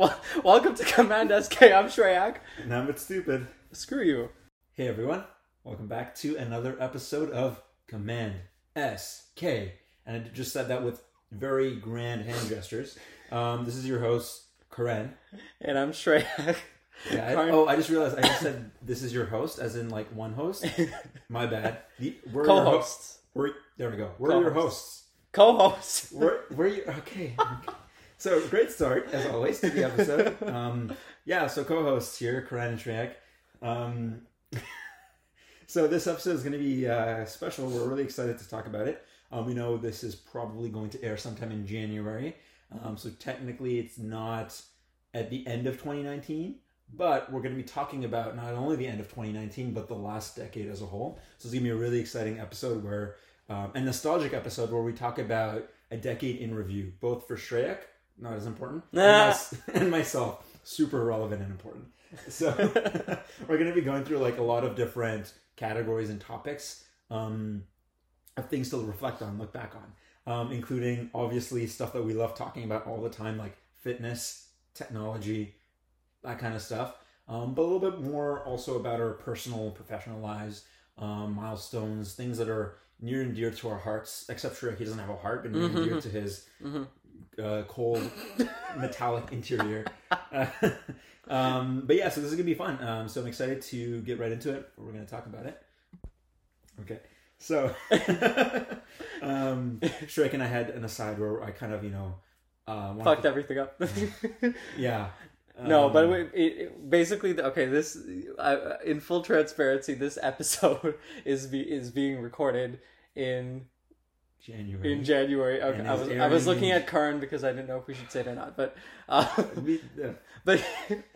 Well, welcome to Command SK. I'm Shreyak. And I'm it's stupid. Screw you. Hey everyone, welcome back to another episode of Command SK. And I just said that with very grand hand gestures. Um, this is your host, Karan. And I'm Shreyak. Yeah, I- Karan. oh, I just realized I just said this is your host, as in like one host. My bad. The, we're your ho- Co-hosts. we're, there we go. We're your hosts. Co-hosts. We're, we're your, okay. So great start as always to the episode. Um, yeah, so co-hosts here, Karan and Shreyak. Um, so this episode is going to be uh, special. We're really excited to talk about it. Um, we know this is probably going to air sometime in January. Um, so technically, it's not at the end of 2019, but we're going to be talking about not only the end of 2019, but the last decade as a whole. So it's going to be a really exciting episode where, um, a nostalgic episode where we talk about a decade in review, both for Shreyak, not as important, and, Nah. mys- and myself, super relevant and important. So we're going to be going through like a lot of different categories and topics um, of things to reflect on, look back on, um, including obviously stuff that we love talking about all the time, like fitness, technology, that kind of stuff. Um, but a little bit more also about our personal, professional lives, um, milestones, things that are near and dear to our hearts. Except Shreyak, he doesn't have a heart, but near and dear to his Mhm. Uh, cold, metallic interior. Uh, um, but yeah, so this is gonna be fun. Um, so I'm excited to get right into it. We're gonna talk about it. Okay, so um, Shreyak and I had an aside where I kind of, you know, uh, Fucked to- everything up. yeah. no, but Um, it, it, basically, okay. This, I, in full transparency, this episode is be, is being recorded in January. in January. Okay, I was I was looking at Karan because I didn't know if we should say it or not, but uh, we, yeah, but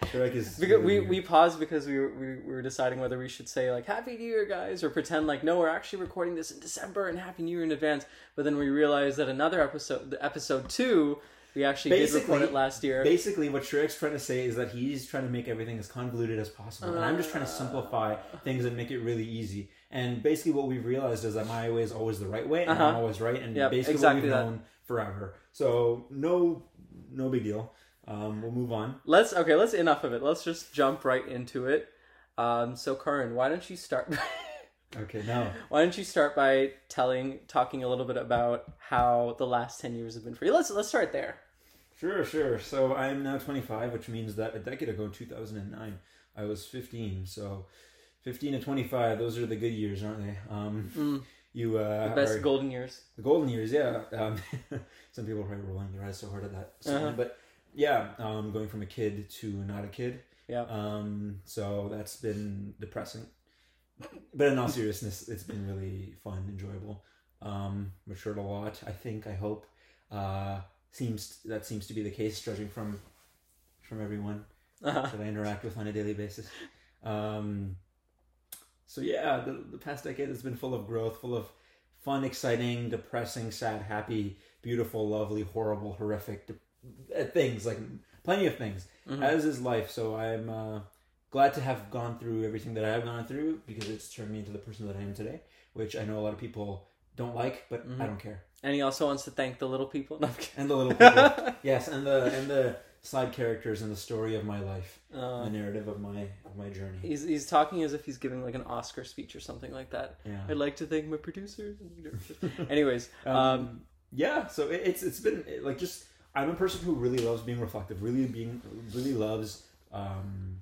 Shreyak is because we, we paused because we were, we we were deciding whether we should say like Happy New Year, guys, or pretend like no, we're actually recording this in December and Happy New Year in advance. But then we realized that another episode, the episode two, we actually did record it last year. Basically, what Shreyak's trying to say is that he's trying to make everything as convoluted as possible, and I'm just trying to simplify things and make it really easy. And basically, what we've realized is that my way is always the right way, and I'm Uh-huh. always right, and Yep, basically exactly what we've that. known forever. So no, no big deal. Um, we'll move on. Let's okay. Let's enough of it. Let's just jump right into it. Um, so Karan, why don't you start? Okay, now why don't you start by telling, talking a little bit about how the last ten years have been for you? Let's let's start there. Sure, sure. So I'm now 25, which means that a decade ago, 2009, I was 15. So 15 to 25, those are the good years, aren't they? Um, Mm. you uh, The best are- golden years. the golden years, yeah. Um, some people are probably rolling their eyes so hard at that, Uh-huh. but yeah, um, going from a kid to not a kid. Yeah. Um, so that's been depressing. But in all seriousness, it's been really fun, enjoyable. Um, matured a lot. I think. I hope. Uh, seems that seems to be the case, judging from from everyone Uh-huh. that I interact with on a daily basis. Um, so yeah, the, the past decade has been full of growth, full of fun, exciting, depressing, sad, happy, beautiful, lovely, horrible, horrific de- uh, things like plenty of things. Mhm. As is life. So I'm uh, glad to have gone through everything that I have gone through because it's turned me into the person that I am today, which I know a lot of people don't like, but I Mhm. don't care. And he also wants to thank the little people. And the little people, yes, and the and the side characters in the story of my life, Uh, the narrative of my of my journey. he's he's talking as if he's giving like an Oscar speech or something like that. Yeah. I'd like to thank my producers. Anyways, Um, um, yeah, so it, it's it's been like just I'm a person who really loves being reflective, really being really loves um,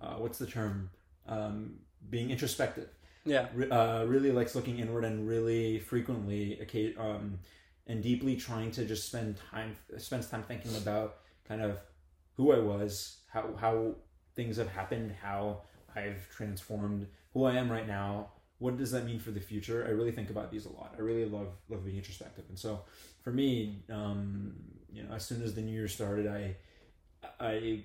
uh, what's the term um, being introspective. yeah, uh, really likes looking inward and really frequently um, and deeply trying to just spend time spends time thinking about kind of who I was, how how things have happened, how I've transformed, who I am right now. What does that mean for the future? I really think about these a lot. I really love love being introspective, and so for me, um, you know, as soon as the new year started, I I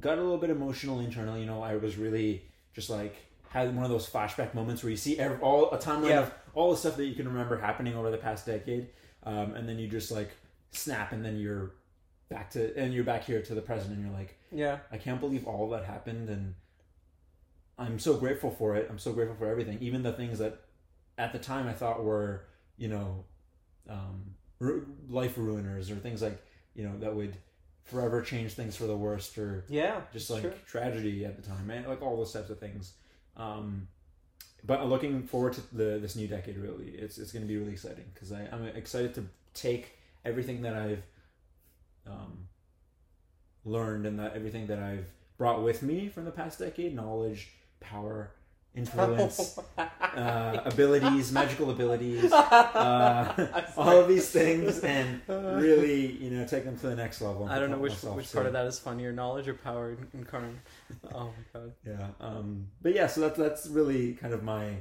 got a little bit emotional internally. You know, I was really just like had one of those flashback moments where you see every, all a timeline Yeah. of all the stuff that you can remember happening over the past decade, um, and then you just like snap, and then you're back to and you're back here to the present, and you're like, yeah, I can't believe all that happened, and I'm so grateful for it. I'm so grateful for everything, even the things that at the time I thought were, you know, um, ru- life ruiners or things like you know that would forever change things for the worst or Yeah, just like true. tragedy at the time, and like all those types of things. Um, but I'm looking forward to the this new decade. Really, it's it's going to be really exciting because I'm excited to take everything that I've um, learned and that everything that I've brought with me from the past decade, knowledge, power, influence, uh, abilities, magical abilities, uh, all of these things, and really, you know, take them to the next level. I don't know which which part of that is funnier, knowledge or power in, in Karan. Oh my god. Yeah. Um, but yeah, so that's that's really kind of my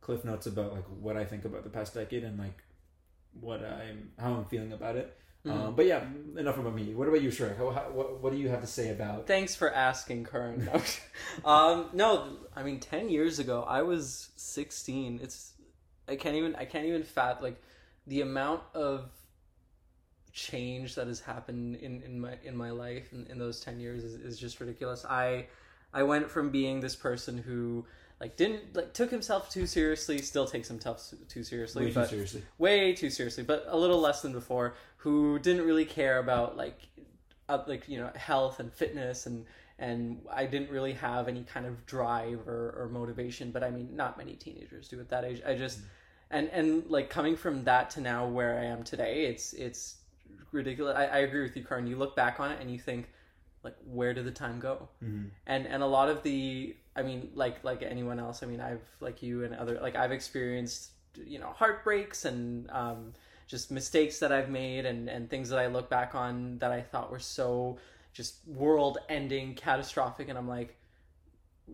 cliff notes about like what I think about the past decade and like what I'm how I'm feeling about it. Mhm. Um, but yeah, enough about me. What about you, Shreyak? How, how, what, what do you have to say about? Thanks for asking. No. um, no, I mean, ten years ago, I was sixteen. It's I can't even I can't even fat like the amount of change that has happened in, in my in my life in, in those ten years is, is just ridiculous. I I went from being this person who like didn't like took himself too seriously, still takes himself too seriously, Way too but seriously. way too seriously, but a little less than before. Who didn't really care about like, uh, like you know, health and fitness, and and I didn't really have any kind of drive or, or motivation. But I mean, not many teenagers do at that age. I just, and and like coming from that to now where I am today, it's it's ridiculous. I, I agree with you, Karan. You look back on it and you think, like, where did the time go? Mm-hmm. and and a lot of the i mean like like anyone else i mean i've like you and other like i've experienced you know heartbreaks and um just mistakes that i've made and and things that i look back on that i thought were so just world ending catastrophic and i'm like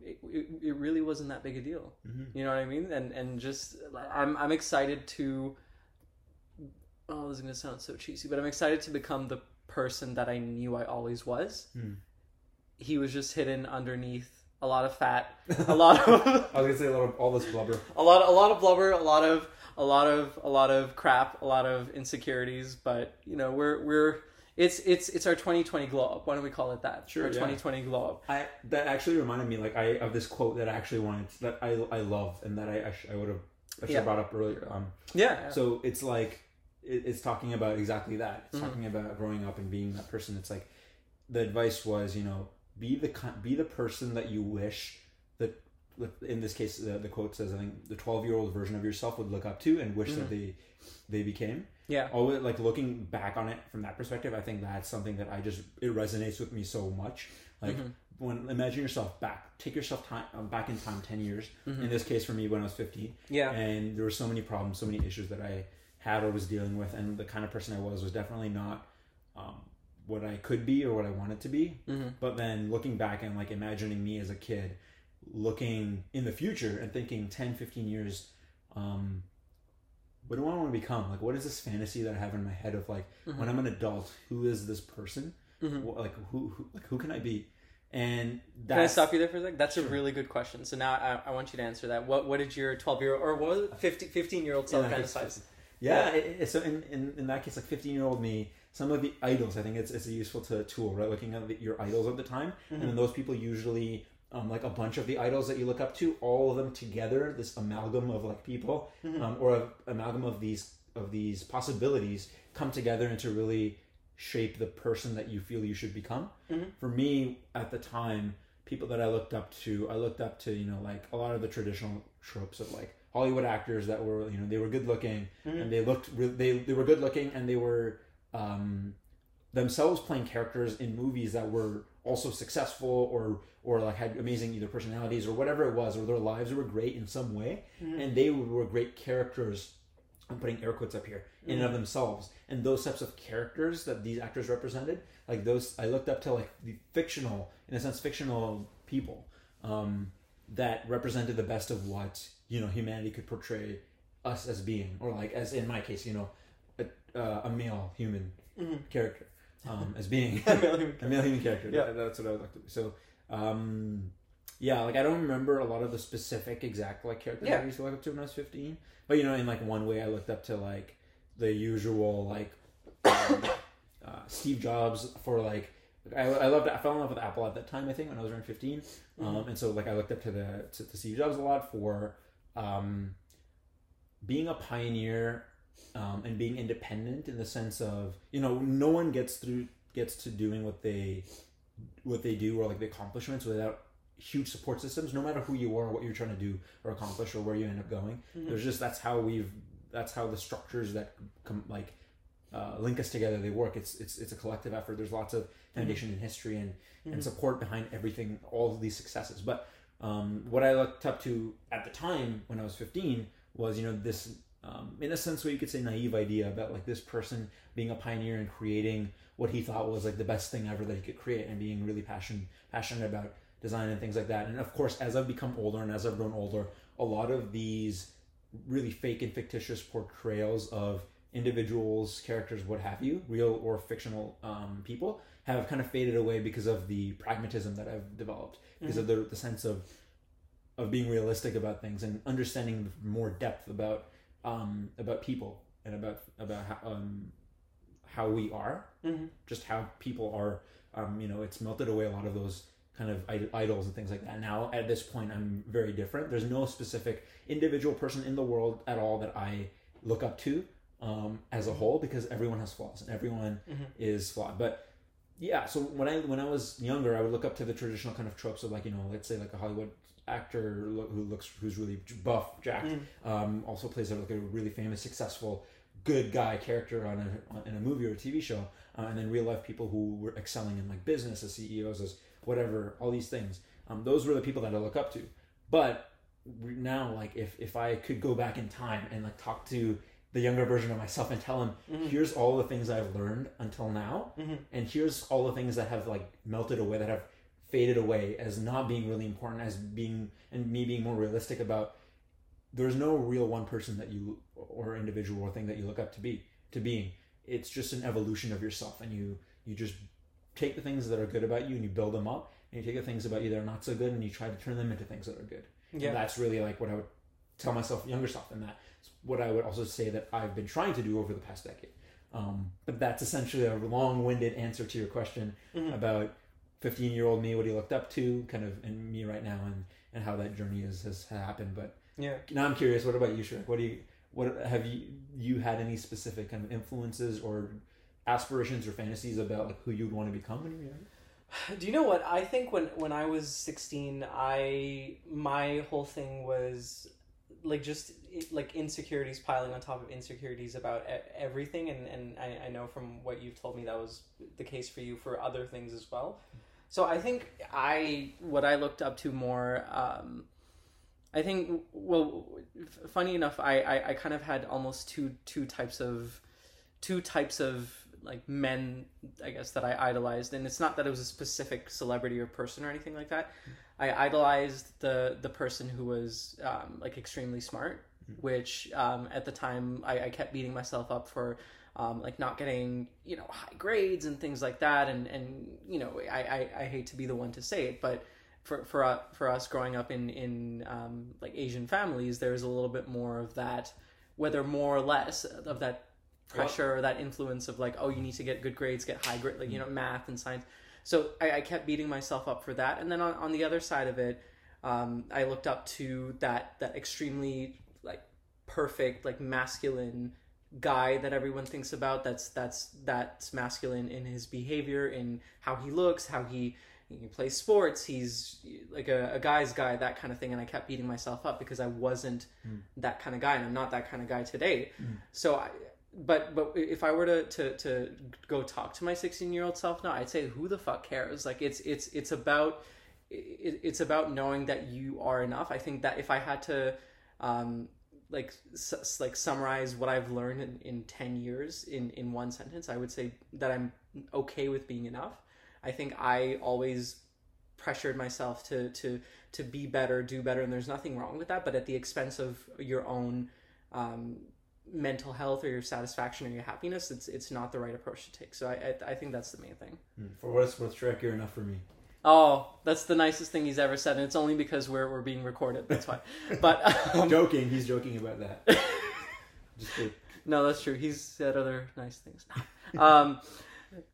it, it, it really wasn't that big a deal Mm-hmm. you know what i mean and and just i'm i'm excited to oh this is gonna sound so cheesy but i'm excited to become the person that i knew i always was Hmm. he was just hidden underneath a lot of fat, a lot of I was gonna say a lot of all this blubber. a lot a lot of blubber, a lot of a lot of a lot of crap, a lot of insecurities, but you know, we're we're it's it's it's our 2020 glow up. Why don't we call it that? Sure, Our yeah. 2020 glow up. I that actually reminded me like I of this quote that I actually wanted that I I love and that I I, sh- I would have I should Yeah. brought up earlier. Um, Yeah. So it's like it, it's talking about exactly that. It's Mhm. talking about growing up and being that person. It's like the advice was, you know, be the be the person that you wish that in this case the, the quote says I think the 12 year old version of yourself would look up to and wish that they they became. yeah. Always like looking back on it from that perspective, I think that's something that I just it resonates with me so much. Like Mhm. when imagine yourself back, take yourself time um, back in time 10 years. Mhm. In this case for me when I was 15 Yeah. and there were so many problems, so many issues that I had or was dealing with, and the kind of person I was was definitely not um, what I could be or what I wanted to be. Mhm. But then looking back and like imagining me as a kid, looking in the future and thinking 10, 15 years, um, what do I want to become? Like, what is this fantasy that I have in my head of like when I'm an adult, who is this person? Mhm. Wh- Like who, who like who can I be? And Can I stop you there for a sec? That's a really good question. So now I, I want you to answer that. What what did your 12 year or what was it 15, 15 year old self Yeah, fantasize? Yeah, it, it- so in, in, in that case, like 15 year old me, some of the idols, I think it's, it's a useful to, tool, right? Looking at the, your idols of the time. And then those people usually, um, like a bunch of the idols that you look up to, all of them together, this amalgam of like people, um, or a amalgam of these of these possibilities come together and to really shape the person that you feel you should become. Mhm. For me, at the time, people that I looked up to, I looked up to, you know, like a lot of the traditional tropes of like Hollywood actors that were, you know, they were good looking and they looked, re- they they were good looking and they were um, themselves playing characters in movies that were also successful or or like had amazing either personalities or whatever it was or their lives were great in some way and they were great characters I'm putting air quotes up here in and of themselves. And those types of characters that these actors represented like those I looked up to like the fictional in a sense fictional people um, that represented the best of what you know humanity could portray us as being or like as in my case you know uh, a male human character um, as being A male human a male human character. Yeah. Yeah, that's what I would like to be. So, um, yeah, like I don't remember a lot of the specific exact like characters Yeah. I used to look up to when I was fifteen. But you know, in like one way, I looked up to like the usual like um, uh, Steve Jobs for like. I, I loved I fell in love with Apple at that time I think when I was around 15 um, and so like I looked up to the to, to Steve Jobs a lot for um, being a pioneer um, and being independent in the sense of you know no one gets through gets to doing what they what they do or like the accomplishments without huge support systems no matter who you are what you're trying to do or accomplish or where you end up going Mhm. there's just that's how we've that's how the structures that come like uh, link us together they work it's it's it's a collective effort there's lots of foundation in history and Mhm. and support behind everything all of these successes but um, what i looked up to at the time when i was 15 was you know this um, in a sense what you could say naive idea about like this person being a pioneer and creating what he thought was like the best thing ever that he could create and being really passion passionate about design and things like that. And of course as i've become older and as i've grown older a lot of these really fake and fictitious portrayals of individuals characters what have you real or fictional um, people have kind of faded away because of the pragmatism that i've developed because of the, the sense of of being realistic about things and understanding more depth about um, about people and about about how, um, how we are. Mhm. just how people are. Um, you know it's melted away a lot of those kind of id- idols and things like that. Now at this point i'm very different. There's no specific individual person in the world at all that i look up to um, as a whole because everyone has flaws and everyone Mhm. is flawed. But yeah so when i when i was younger i would look up to the traditional kind of tropes of like you know let's say like a hollywood actor who looks who's really buff jacked Mhm. um, also plays a, like a really famous successful good guy character on a on, in a movie or a tv show uh, and then real life people who were excelling in like business as ceos as whatever all these things um, those were the people that i look up to but now like if if i could go back in time and like talk to the younger version of myself and tell him Mhm. here's all the things i've learned until now Mhm. and here's all the things that have like melted away that have faded away as not being really important as being and me being more realistic about there's no real one person that you or individual or thing that you look up to be to being it's just an evolution of yourself and you you just take the things that are good about you and you build them up and you take the things about you that are not so good and you try to turn them into things that are good Yeah. and that's really like what i would tell myself younger self and that's what i would also say that i've been trying to do over the past decade um, but that's essentially a long-winded answer to your question Mhm. about 15 year old me what he looked up to kind of in me right now and and how that journey is, has happened but Yeah. now i'm curious what about you Shreyak? what do you what have you you had any specific kind of influences or aspirations or fantasies about like who you'd want to become when you were younger Do you know what? I think when when I was sixteen, I my whole thing was like just like insecurities piling on top of insecurities about everything, and and I, I know from what you've told me that was the case for you for other things as well. So I think I what I looked up to more. Um, I think well, f- funny enough, I, I I kind of had almost two two types of two types of like men I guess that I idolized, and it's not that it was a specific celebrity or person or anything like that. I idolized the the person who was um, like extremely smart, which um, at the time I, I kept beating myself up for. Um, like not getting you know high grades and things like that. And and you know I, I, I hate to be the one to say it but for for uh, for us growing up in in um, like Asian families there's a little bit more of that whether more or less of that pressure or that influence of like oh you need to get good grades get high grade like you know math and science so I, I kept beating myself up for that. And then on, on the other side of it um, I looked up to that that extremely like perfect like masculine guy that everyone thinks about that's that's that's masculine in his behavior in how he looks how he he plays sports. He's like a, a guy's guy that kind of thing. And i kept beating myself up because i wasn't that kind of guy. And i'm not that kind of guy today. So i but but if i were to to, to go talk to my 16 year old self now i'd say who the fuck cares? Like it's it's it's about it, it's about knowing that you are enough. I think that if i had to um like s- like summarize what I've learned in, in 10 years in in one sentence I would say that I'm okay with being enough. I think I always pressured myself to to to be better do better and there's nothing wrong with that but at the expense of your own um, mental health or your satisfaction or your happiness it's it's not the right approach to take so I I, I think that's the main thing for what it's worth Shreyak you're enough for me oh that's the nicest thing he's ever said and it's only because we're we're being recorded that's why but um, joking he's joking about that just kidding. No, that's true. He's said other nice things. um,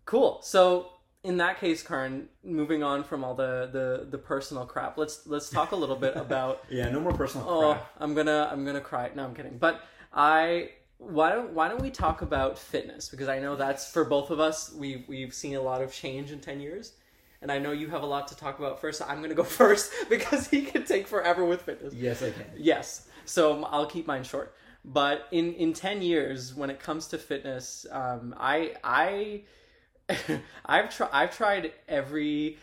cool. So in that case, Karan, moving on from all the, the, the personal crap, let's let's talk a little bit about. yeah no more personal oh, crap I'm gonna I'm gonna cry. No, I'm kidding. But I why don't why don't we talk about fitness because I know that's for both of us. We we've seen a lot of change in ten years, and I know you have a lot to talk about first. So I'm going to go first because he can take forever with fitness. Yes, I can. Yes, so I'll keep mine short. But in in ten years, when it comes to fitness, um, I I I've tried I've tried every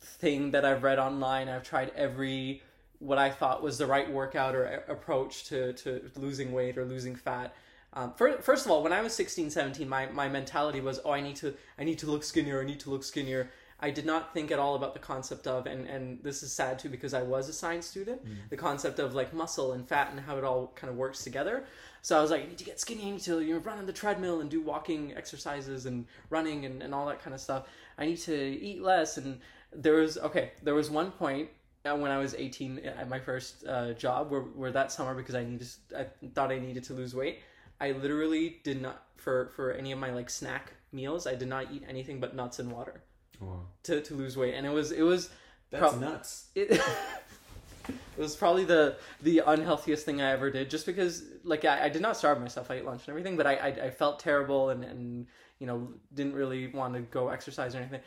thing that I've read online. I've tried every what I thought was the right workout or a- approach to, to losing weight or losing fat. Um, fir- first of all, when I was 16, 17, my, my mentality was, oh, I need to I need to look skinnier. I need to look skinnier. I did not think at all about the concept of, and, and this is sad too because I was a science student, the concept of like muscle and fat and how it all kind of works together. So I was like, I need to get skinny, I need to you know, run on the treadmill and do walking exercises and running and, and all that kind of stuff. I need to eat less. And there was, okay, there was one point when I was 18 at my first uh, job where, where that summer, because I needed, I thought I needed to lose weight, I literally did not, for, for any of my like snack meals, I did not eat anything but nuts and water Oh, to, to lose weight. And it was, it was, that's Prob- nuts. it, it was probably the the unhealthiest thing I ever did. Just because, like, I, I did not starve myself. I ate lunch and everything, but I I, I felt terrible and and you know didn't really want to go exercise or anything.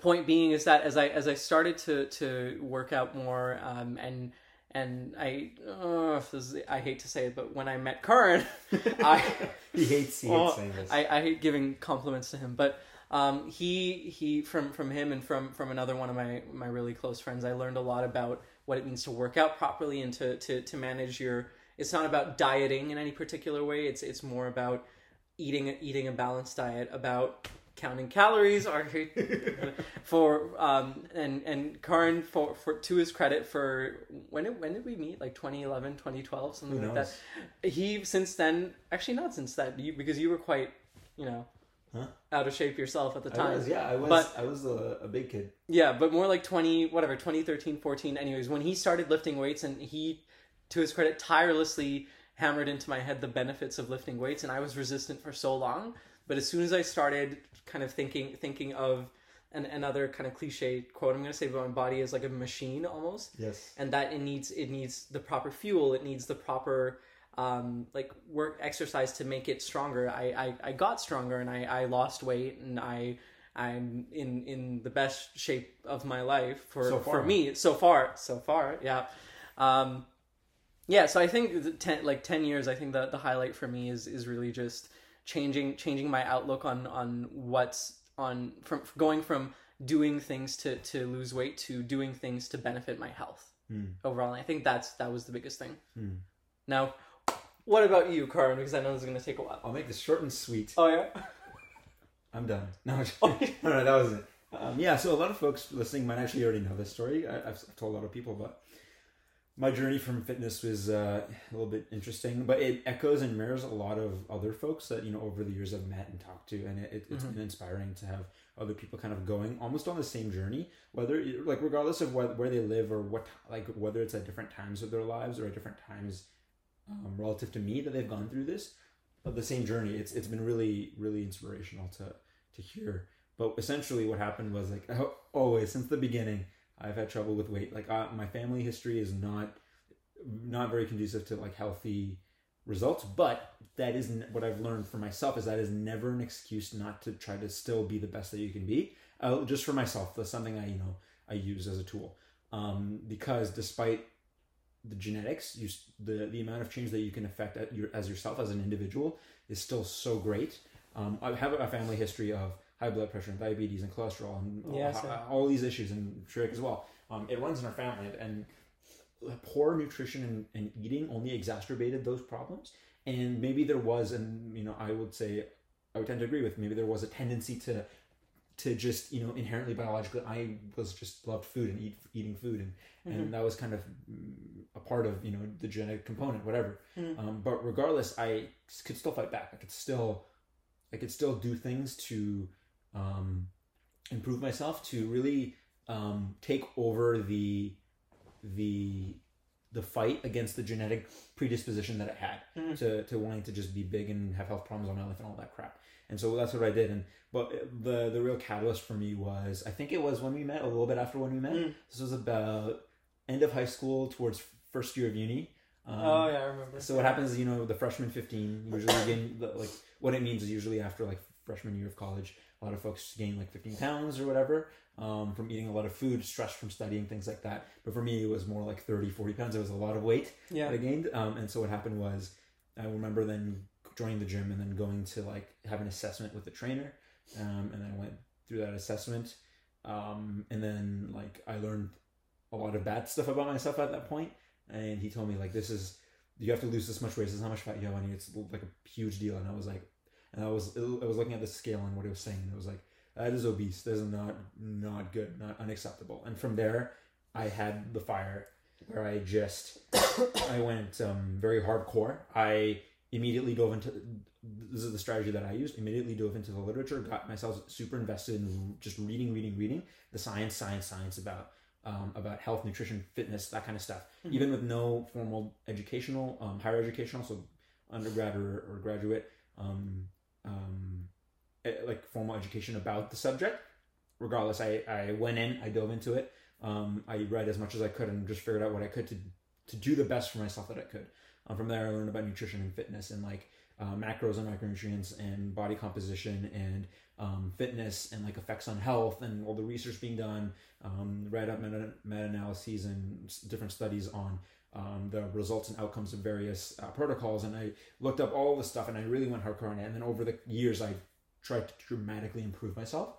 Point being is that as I as I started to to work out more um, and and I this is, I hate to say it, but when I met Karan, I he hates he hates well, saying this. I, I hate giving compliments to him, but um, he he from from him and from from another one of my my really close friends, I learned a lot about what it means to work out properly and to to to manage your. It's not about dieting in any particular way. It's it's more about eating eating a balanced diet, about counting calories are for um and and Karan for for to his credit for when did, when did we meet like 2011 2012 something Who like knows? that he since then actually not since that you, because you were quite you know Huh? out of shape yourself at the I time was, yeah, I was, But- I was a, a big kid. yeah but more like 20 whatever 2013 14 anyways when he started lifting weights and he to his credit tirelessly hammered into my head the benefits of lifting weights and i was resistant for so long but as soon as i started kind of thinking thinking of an, another kind of cliche quote i'm going to say my body is like a machine almost. Yes. and that it needs it needs the proper fuel. It needs the proper um, like work exercise to make it stronger. I, I i got stronger and i i lost weight and i i'm in in the best shape of my life for So for me. So far. So far. Yeah. Um yeah so i think the ten, like 10 years i think the the highlight for me is is really just changing changing my outlook on on what's on from going from doing things to to lose weight to doing things to benefit my health Hmm. overall and i think that's that was the biggest thing Hmm. now what about you Karan? because i know this is going to take a while I'll make this short and sweet. oh yeah I'm done. No, I'm just- no, no, that was it. Um, yeah, so a lot of folks listening might actually already know this story. I, I've told a lot of people, but my journey from fitness was uh, a little bit interesting, but it echoes and mirrors a lot of other folks that you know over the years I've met and talked to, and it, it, it's Mhm. been inspiring to have other people kind of going almost on the same journey, whether like regardless of what, where they live or what like whether it's at different times of their lives or at different times um, relative to me that they've gone through this, but the same journey. It's it's been really really inspirational to to hear. But essentially, what happened was like always since the beginning, I've had trouble with weight. Like uh, my family history is not not very conducive to like healthy results. But that isn't what I've learned for myself. Is that is never an excuse not to try to still be the best that you can be. Uh, just for myself, that's something I you know I use as a tool. Um, because despite the genetics, you the the amount of change that you can affect your, as yourself as an individual is still so great. Um, I have a family history of high blood pressure and diabetes and cholesterol and all, Yes, all, yeah. all these issues and Shreyak as well. Um, it runs in our family and poor nutrition and, and eating only exacerbated those problems. And maybe there was, and you know, I would say, I would tend to agree with. Maybe there was a tendency to to just you know inherently biologically I was just loved food and eat eating food and and that was kind of mm, a part of you know the genetic component whatever Mhm. um, but regardless I could still fight back I could still I could still do things to um, improve myself to really um, take over the the the fight against the genetic predisposition that I had Mhm. to, to wanting to just be big and have health problems all my life and all that crap. And so that's what I did. And but the the real catalyst for me was I think it was when we met a little bit after when we met. Mm. This was about end of high school towards first year of uni. Um, oh yeah, I remember. So what happens is, you know, the freshman 15 usually gain, the- like, what it means is usually after, like, freshman year of college, a lot of folks gain, like, 15 pounds or whatever um, from eating a lot of food, stress from studying, things like that. But for me, it was more like 30, 40 pounds. It was a lot of weight Yeah. that I gained. Um, and so what happened was, I remember then joining the gym and then going to, like, have an assessment with the trainer. Um, and I went through that assessment. Um, and then, like, I learned a lot of bad stuff about myself at that point. And he told me, like, this is you have to lose this much weight. This is how much fat you have on you. It's like a huge deal. And I was like, and I was I was looking at the scale and what he was saying, and it was like, that is obese. That is not not good, not unacceptable. And from there, I had the fire where I just I went um, very hardcore. I immediately dove into this is the strategy that I used. Immediately dove into the literature, got myself super invested in just reading, reading, reading the science, science, science about um, about health, nutrition, fitness, that kind of stuff. Mhm. Even with no formal educational, um, higher educational, so undergrad or, or graduate, um, um, eh, like formal education about the subject. Regardless, I, I went in, I dove into it. Um, I read as much as I could and just figured out what I could to to do the best for myself that I could. Um, from there, I learned about nutrition and fitness and like uh, macros and micronutrients and body composition and um, fitness and like effects on health and all the research being done. Um, read up meta meta analyses and different studies on um, the results and outcomes of various uh, protocols, and I looked up all the stuff and I really went hardcore on it. And then over the years, I tried to dramatically improve myself,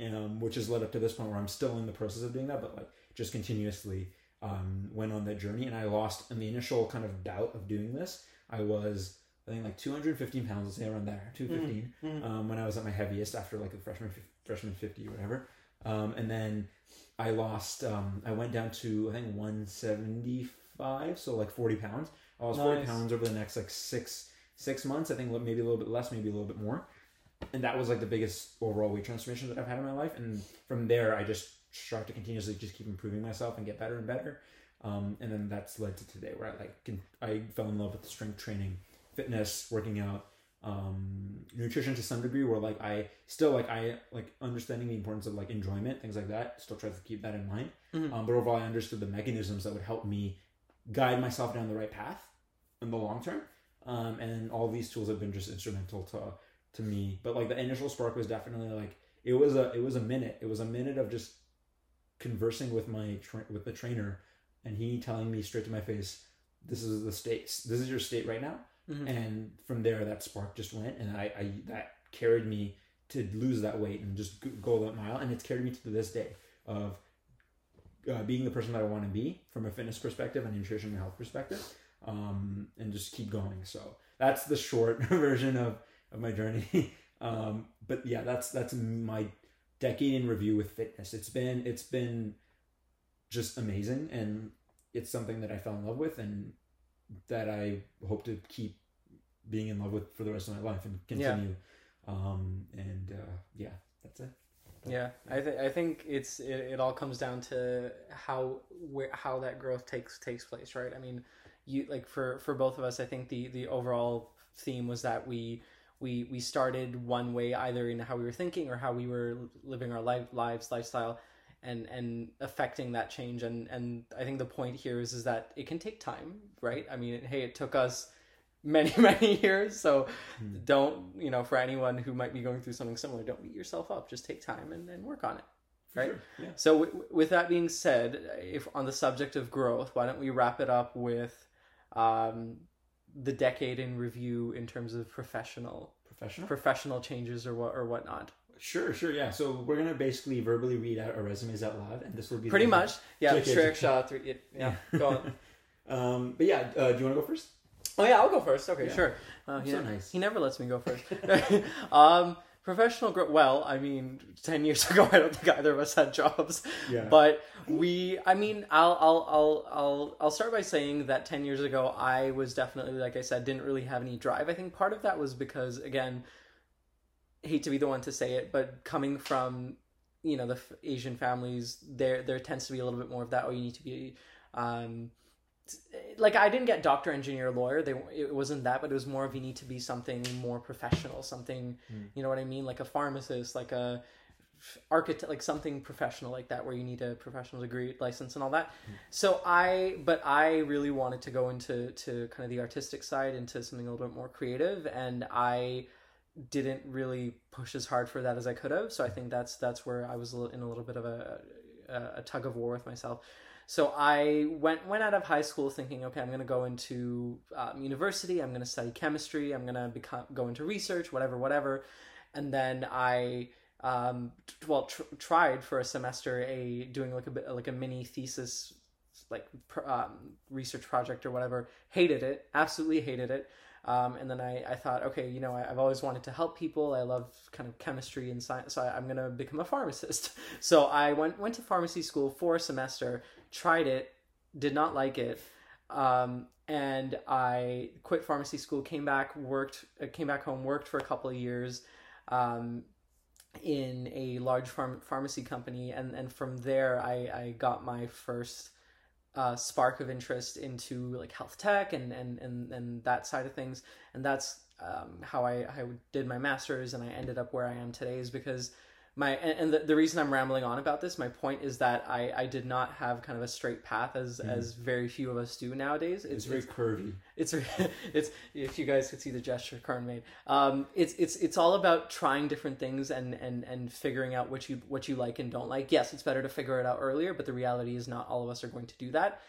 um, which has led up to this point where I'm still in the process of doing that, but like just continuously um, went on that journey. And I lost in the initial kind of doubt of doing this. I was I think like 215 pounds, let's say around there, 215 Mhm. um, when I was at my heaviest after like the freshman freshman 50 or whatever. Um, and then I lost. Um, I went down to I think 175, so like 40 pounds. I lost 40 pounds over the next like six six months. I think maybe a little bit less, maybe a little bit more. And that was like the biggest overall weight transformation that I've had in my life. And from there, I just tried to continuously just keep improving myself and get better and better. Um, and then that's led to today where I like can, I fell in love with strength training, fitness, working out, um, nutrition to some degree. Where like I still like I like understanding the importance of like enjoyment, things like that. Still try to keep that in mind. Mhm. Um, but overall, I understood the mechanisms that would help me guide myself down the right path in the long term. Um, and all these tools have been just instrumental to to me. But like the initial spark was definitely like it was a it was a minute. It was a minute of just conversing with my tra- with the trainer, and he telling me straight to my face, "This is the state. This is your state right now." Mhm. And from there, that spark just went, and I, I that carried me to lose that weight and just go that mile, and it's carried me to this day of uh, being the person that I want to be from a fitness perspective and nutrition and health perspective, um, and just keep going. So that's the short version of, of my journey. um, but yeah, that's that's my decade in review with fitness. It's been it's been just amazing, and it's something that I fell in love with, and that I hope to keep being in love with for the rest of my life and Yeah. continue. Um, and uh, yeah, that's it. Yeah, I think I think it's it, it all comes down to how where how that growth takes takes place, right? I mean, you like for for both of us, I think the the overall theme was that we we we started one way either in how we were thinking or how we were living our life lives lifestyle and and affecting that change and and I think the point here is is that it can take time, right? I mean, hey, it took us many many years, so Hmm. don't you know for anyone who might be going through something similar don't beat yourself up just take time and, and work on it Right. sure, Yeah. so w- with that being said if on the subject of growth why don't we wrap it up with um, the decade in review in terms of professional Professional. professional changes or what or whatnot Sure, sure, yeah. So we're gonna basically verbally read out our resumes out loud, and this will be pretty much yeah trick shot three it, yeah go on Um, but yeah, uh, do you want to go first? Oh yeah i'll go first okay Yeah. sure uh, he, So nice. he never lets me go first um professional growth well i mean 10 years ago i don't think either of us had jobs Yeah. but we i mean I'll, I'll i'll i'll i'll start by saying that 10 years ago i was definitely like i said didn't really have any drive i think part of that was because again hate to be the one to say it but coming from you know the f- asian families there there tends to be a little bit more of that oh you need to be um like i didn't get doctor engineer lawyer. They it wasn't that but it was more of you need to be something more professional something Mm. you know what i mean? Like a pharmacist like a architect like something professional like that where you need a professional degree license and all that. So i but i really wanted to go into to kind of the artistic side into something a little bit more creative and i didn't really push as hard for that as i could have. So i think that's that's where i was in a little bit of a, a, a tug of war with myself so I went went out of high school thinking, okay, I'm going to go into um, university. I'm going to study chemistry. I'm going to become go into research, whatever, whatever. And then I um, t- well tr- tried for a semester a doing like a bit like a mini thesis like um, research project or whatever. Hated it, absolutely hated it. Um, and then I, I thought, okay, you know, I, I've always wanted to help people. I love kind of chemistry and science, so I, I'm going to become a pharmacist. So I went went to pharmacy school for a semester, tried it, did not like it, um, and I quit pharmacy school. Came back, worked, uh, came back home, worked for a couple of years. Um, in a large farm- pharmacy company and, and from there I, I got my first uh, spark of interest into like health tech and, and, and, and that side of things and that's um, how I, I did my master's and I ended up where I am today is because my and, and the, the reason I'm rambling on about this my point is that I, I did not have kind of a straight path as as very few of us do nowadays It's very curvy. it's it's if you guys could see the gesture Karan made. Um, it's it's it's all about trying different things and and and figuring out what you what you like and don't like. Yes, it's better to figure it out earlier, but the reality is not all of us are going to do that.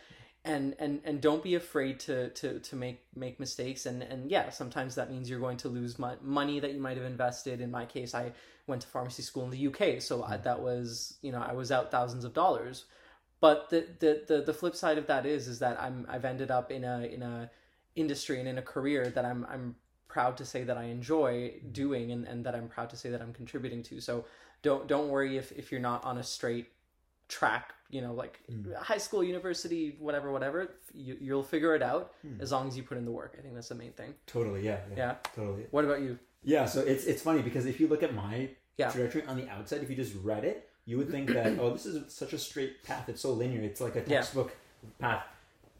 And and and don't be afraid to to to make make mistakes. And and yeah, sometimes that means you're going to lose mo- money that you might have invested. In my case, I went to pharmacy school in the UK, so I, mm-hmm. that was you know I was out thousands of dollars but the, the the the flip side of that is is that I'm I've ended up in a in a industry and in a career that I'm I'm proud to say that I enjoy doing and, and that I'm proud to say that I'm contributing to. So don't don't worry if, if you're not on a straight track, you know, like high school, university, whatever, whatever. You, you'll figure it out as long as you put in the work. I think that's the main thing. Totally, yeah, Yeah. totally. What about you? Yeah, so it's it's funny because if you look at my Yeah. trajectory on the outside, if you just read it, you would think that oh, this is such a straight path. It's so linear. It's like a Yeah. textbook path.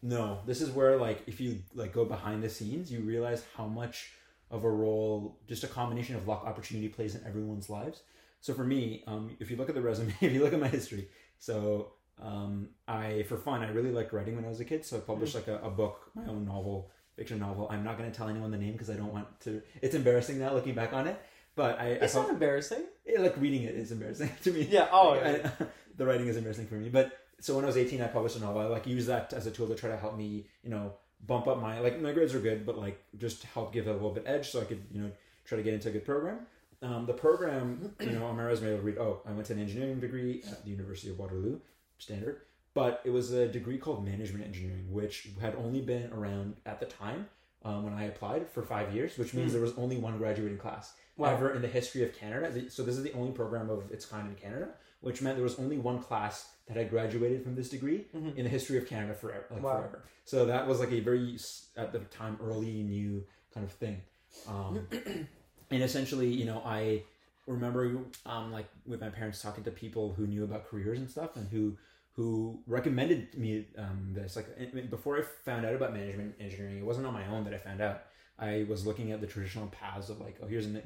No, this is where like if you like go behind the scenes, you realize how much of a role just a combination of luck opportunity plays in everyone's lives. So for me, um, if you look at the resume, if you look at my history, so um, I for fun I really liked writing when I was a kid. So I published like a, a book, my own novel, fiction novel. I'm not going to tell anyone the name because I don't want to. It's embarrassing now looking back on it. But I, I It's pub- not embarrassing. yeah, like reading it is embarrassing to me. Yeah, oh, Like, yeah. I- the writing is embarrassing for me. But so when I was 18, I published a novel. I like used that as a tool to try to help me, you know, bump up my like my grades are good, but like just help give it a little bit edge so I could, you know, try to get into a good program. Um, the program, you know, on my resume, I would read, oh, I went to an engineering degree at the University of Waterloo, standard. But it was a degree called management engineering, which had only been around at the time um, when I applied for five years, which means there was only one graduating class Wow. ever in the history of Canada. So this is the only program of its kind in Canada, which meant there was only one class that had graduated from this degree in the history of Canada forever, like Wow. forever. So that was like a very at the time early new kind of thing. Um, and essentially, you know, I remember um, like with my parents talking to people who knew about careers and stuff, and who who recommended me um, this. Like before I found out about management engineering, it wasn't on my own that I found out. I was looking at the traditional paths of like, oh, here's a me-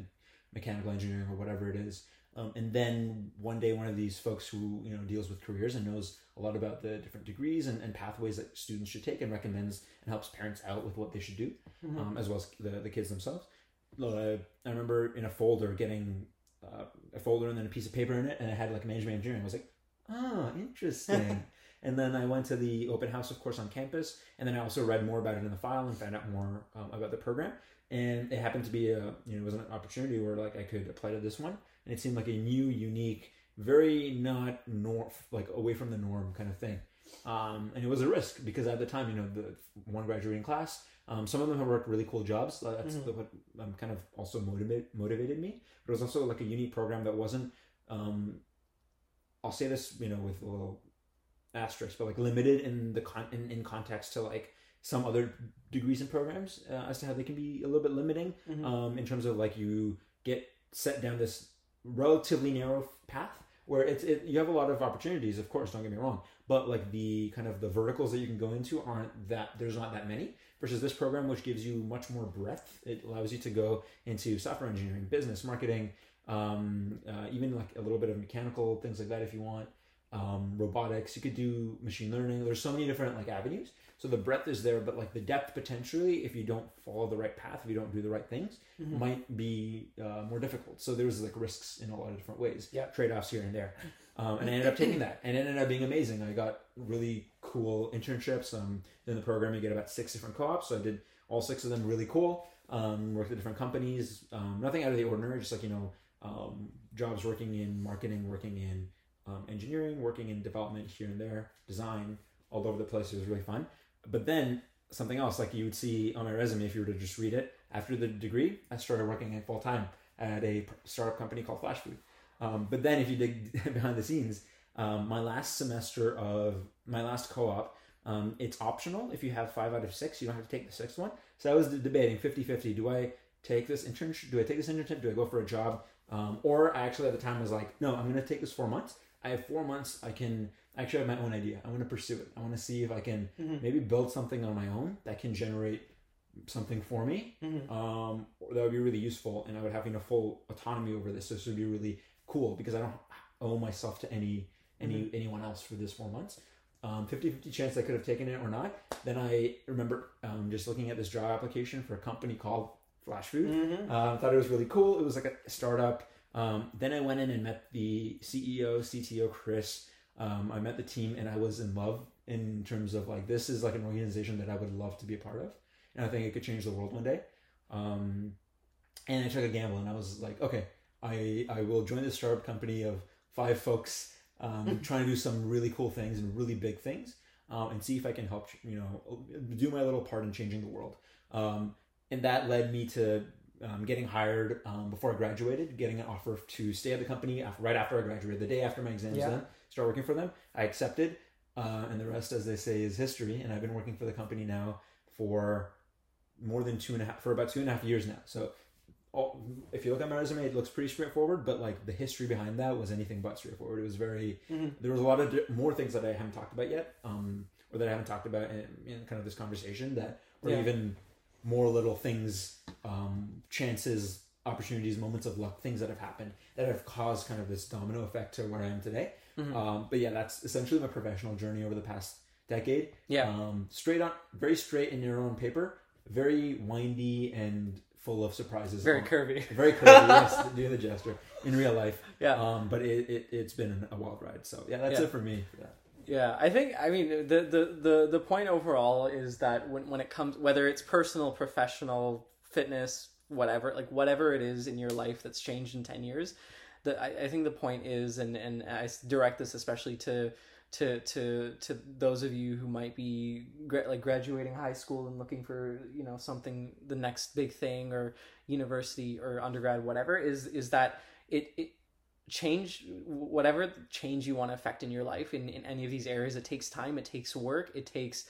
mechanical engineering or whatever it is. Um, and then one day, one of these folks who you know deals with careers and knows a lot about the different degrees and, and pathways that students should take, and recommends and helps parents out with what they should do, um, as well as the, the kids themselves. Uh, I remember in a folder getting uh, a folder and then a piece of paper in it, and it had like management engineering. I was like, oh, interesting. and then I went to the open house, of course, on campus, and then I also read more about it in the file and found out more um, about the program. And it happened to be a you know it was an opportunity where like I could apply to this one, and it seemed like a new, unique, very not norm like away from the norm kind of thing. Um, and it was a risk because at the time, you know, the one graduating class, um, some of them have worked really cool jobs. That's the, what um, kind of also motivate, motivated me. But it was also like a unique program that wasn't. Um, I'll say this, you know, with a little asterisk, but like limited in the con- in, in context to like some other degrees and programs uh, as to how they can be a little bit limiting um, in terms of like you get set down this relatively narrow path where it's it, you have a lot of opportunities of course don't get me wrong but like the kind of the verticals that you can go into aren't that there's not that many versus this program which gives you much more breadth it allows you to go into software engineering business marketing um, uh, even like a little bit of mechanical things like that if you want. Um, robotics, you could do machine learning. There's so many different like avenues. So the breadth is there, but like the depth potentially, if you don't follow the right path, if you don't do the right things, Mhm. might be uh, more difficult. So there's like risks in a lot of different ways. Yeah. Trade offs here and there. Um, and I ended up taking that, and it ended up being amazing. I got really cool internships. Um, in the program, you get about six different co-ops. So I did all six of them really cool. Um, worked at different companies. Um, nothing out of the ordinary. Just like you know, um, jobs working in marketing, working in um, engineering, working in development here and there, design, all over the place. It was really fun. But then something else, like you would see on my resume if you were to just read it. After the degree, I started working full time at a startup company called Flashfood. Um, but then if you dig behind the scenes, um, my last semester of my last co-op, um, it's optional. If you have five out of six, you don't have to take the sixth one. So I was debating 50-50. Do I take this internship? Do I take this internship? Do I go for a job? Um, or I actually at the time I was like, no, I'm going to take this four months. I have four months. I can actually have my own idea. I want to pursue it. I want to see if I can Mhm. maybe build something on my own that can generate something for me. Mhm. Um, that would be really useful, and I would have you know full autonomy over this. This would be really cool because I don't owe myself to any any anyone else for this four months. Um, 50-50 chance I could have taken it or not. Then I remember um, just looking at this job application for a company called Flashfood. Mhm. Um, thought it was really cool. It was like a startup. Um, then I went in and met the CEO, CTO, Chris. Um, I met the team, and I was in love in terms of like this is like an organization that I would love to be a part of, and I think it could change the world one day. Um, and I took a gamble, and I was like, okay, I I will join this startup company of five folks um, trying to do some really cool things and really big things, um, and see if I can help you know do my little part in changing the world. Um, and that led me to um, getting hired um, before I graduated, getting an offer to stay at the company after, right after I graduated, the day after my exams. Yeah. Then start working for them. I accepted, uh, and the rest, as they say, is history. And I've been working for the company now for more than two and a half for about two and a half years now. So. All, if you look at my resume, it looks pretty straightforward, but like the history behind that was anything but straightforward. It was very Mhm. there was a lot of di- more things that I haven't talked about yet, um, or that I haven't talked about in, in kind of this conversation that, or Yeah. even more little things, um, chances, opportunities, moments of luck, things that have happened that have caused kind of this domino effect to where I am today. Mhm. Um, but yeah, that's essentially my professional journey over the past decade. Yeah. Um, straight on, very straight in your own paper, very windy and full of surprises. Very curvy. very curvy. yes, doing the gesture in real life. Yeah. Um, but it, it it's been a wild ride. So yeah, that's Yeah. it for me. That. Yeah, I think I mean the the the the point overall is that when when it comes whether it's personal, professional, fitness, whatever, like whatever it is in your life that's changed in ten years, that I, I think the point is, and and I direct this especially to to to to those of you who might be gra- like graduating high school and looking for you know something the next big thing or university or undergrad whatever is is that it it change whatever change you want to affect in your life in, in any of these areas it takes time it takes work it takes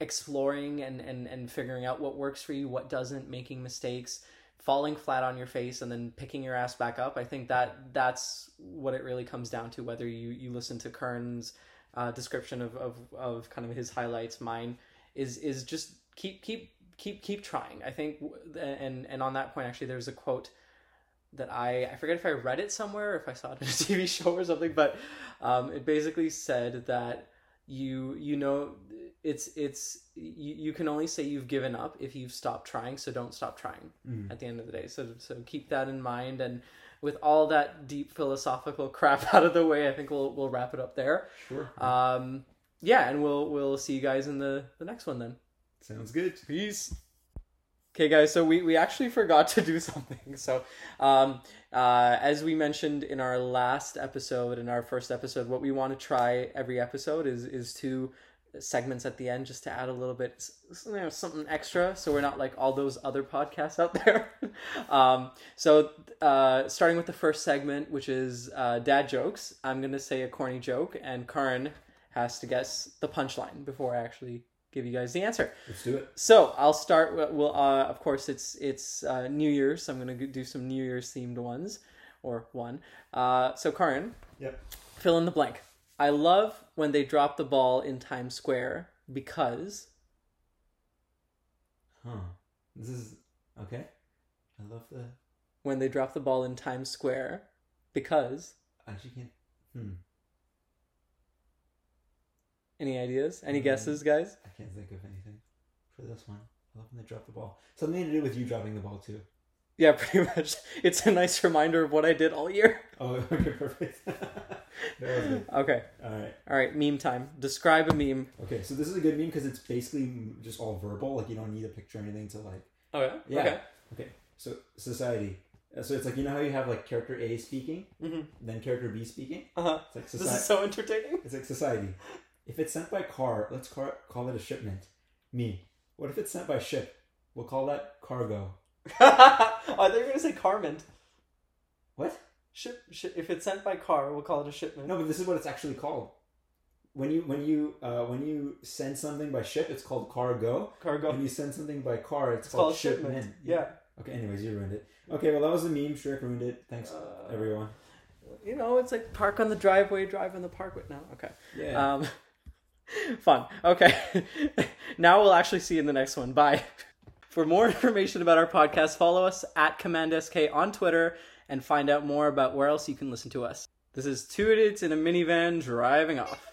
exploring and, and and figuring out what works for you what doesn't making mistakes falling flat on your face and then picking your ass back up. I think that that's what it really comes down to whether you you listen to Karan's uh, description of, of of kind of his highlights mine is is just keep keep keep keep trying i think and and on that point actually there's a quote that I I forget if I read it somewhere or if I saw it in a TV show or something, but um, it basically said that you you know it's it's you, you can only say you've given up if you've stopped trying, so don't stop trying Mm. at the end of the day. So so keep that in mind and with all that deep philosophical crap out of the way, I think we'll we'll wrap it up there. Sure. Um, yeah, and we'll we'll see you guys in the the next one then. Sounds good. Peace. Okay, guys. So we, we actually forgot to do something. So, um, uh, as we mentioned in our last episode, in our first episode, what we want to try every episode is is two segments at the end, just to add a little bit, you know, something extra, so we're not like all those other podcasts out there. um, so, uh, starting with the first segment, which is uh, dad jokes. I'm gonna say a corny joke, and Karan has to guess the punchline before I actually give you guys the answer. Let's do it. So I'll start. with- Well, uh, of course, it's it's uh, New Year's. So I'm gonna do some New Year's themed ones, or one. Uh, so Karan, Yep. fill in the blank. I love when they drop the ball in Times Square because Huh. This is okay. I love the when they drop the ball in Times Square because I actually can't. Hmm. any ideas? Any Mm. guesses, guys? I can't think of anything for this one. I love when they drop the ball. Something to do with you dropping the ball too. Yeah, pretty much. It's a nice reminder of what I did all year. Oh, okay, perfect. that was good. Okay. All right. All right, meme time. Describe a meme. Okay, so this is a good meme because it's basically just all verbal. Like you don't need a picture or anything to like. Oh yeah. Yeah. Okay. Okay. So society. So it's like you know how you have like character A speaking, Mm-hmm. then character B speaking. Uh huh. It's like This society. is so entertaining. It's like society. If it's sent by car, let's car- call it a shipment. Me. What if it's sent by ship? We'll call that cargo. I thought you were gonna say carment. What? Ship, ship. If it's sent by car, we'll call it a shipment. No, but this is what it's actually called. When you when you uh, when you send something by ship, it's called cargo. Cargo. When you send something by car, it's, It's called, called shipment. shipment. Yeah. Okay. Anyways, you ruined it. Okay. Well, that was the meme. Shreyak ruined it. Thanks, Uh, everyone. You know, it's like park on the driveway, drive on the parkway. No, okay. Yeah. Um, fun. Okay. now we'll actually see you in the next one. Bye. For more information about our podcast, follow us at CommandSK on Twitter and find out more about where else you can listen to us. This is Two Idiots in a Minivan driving off.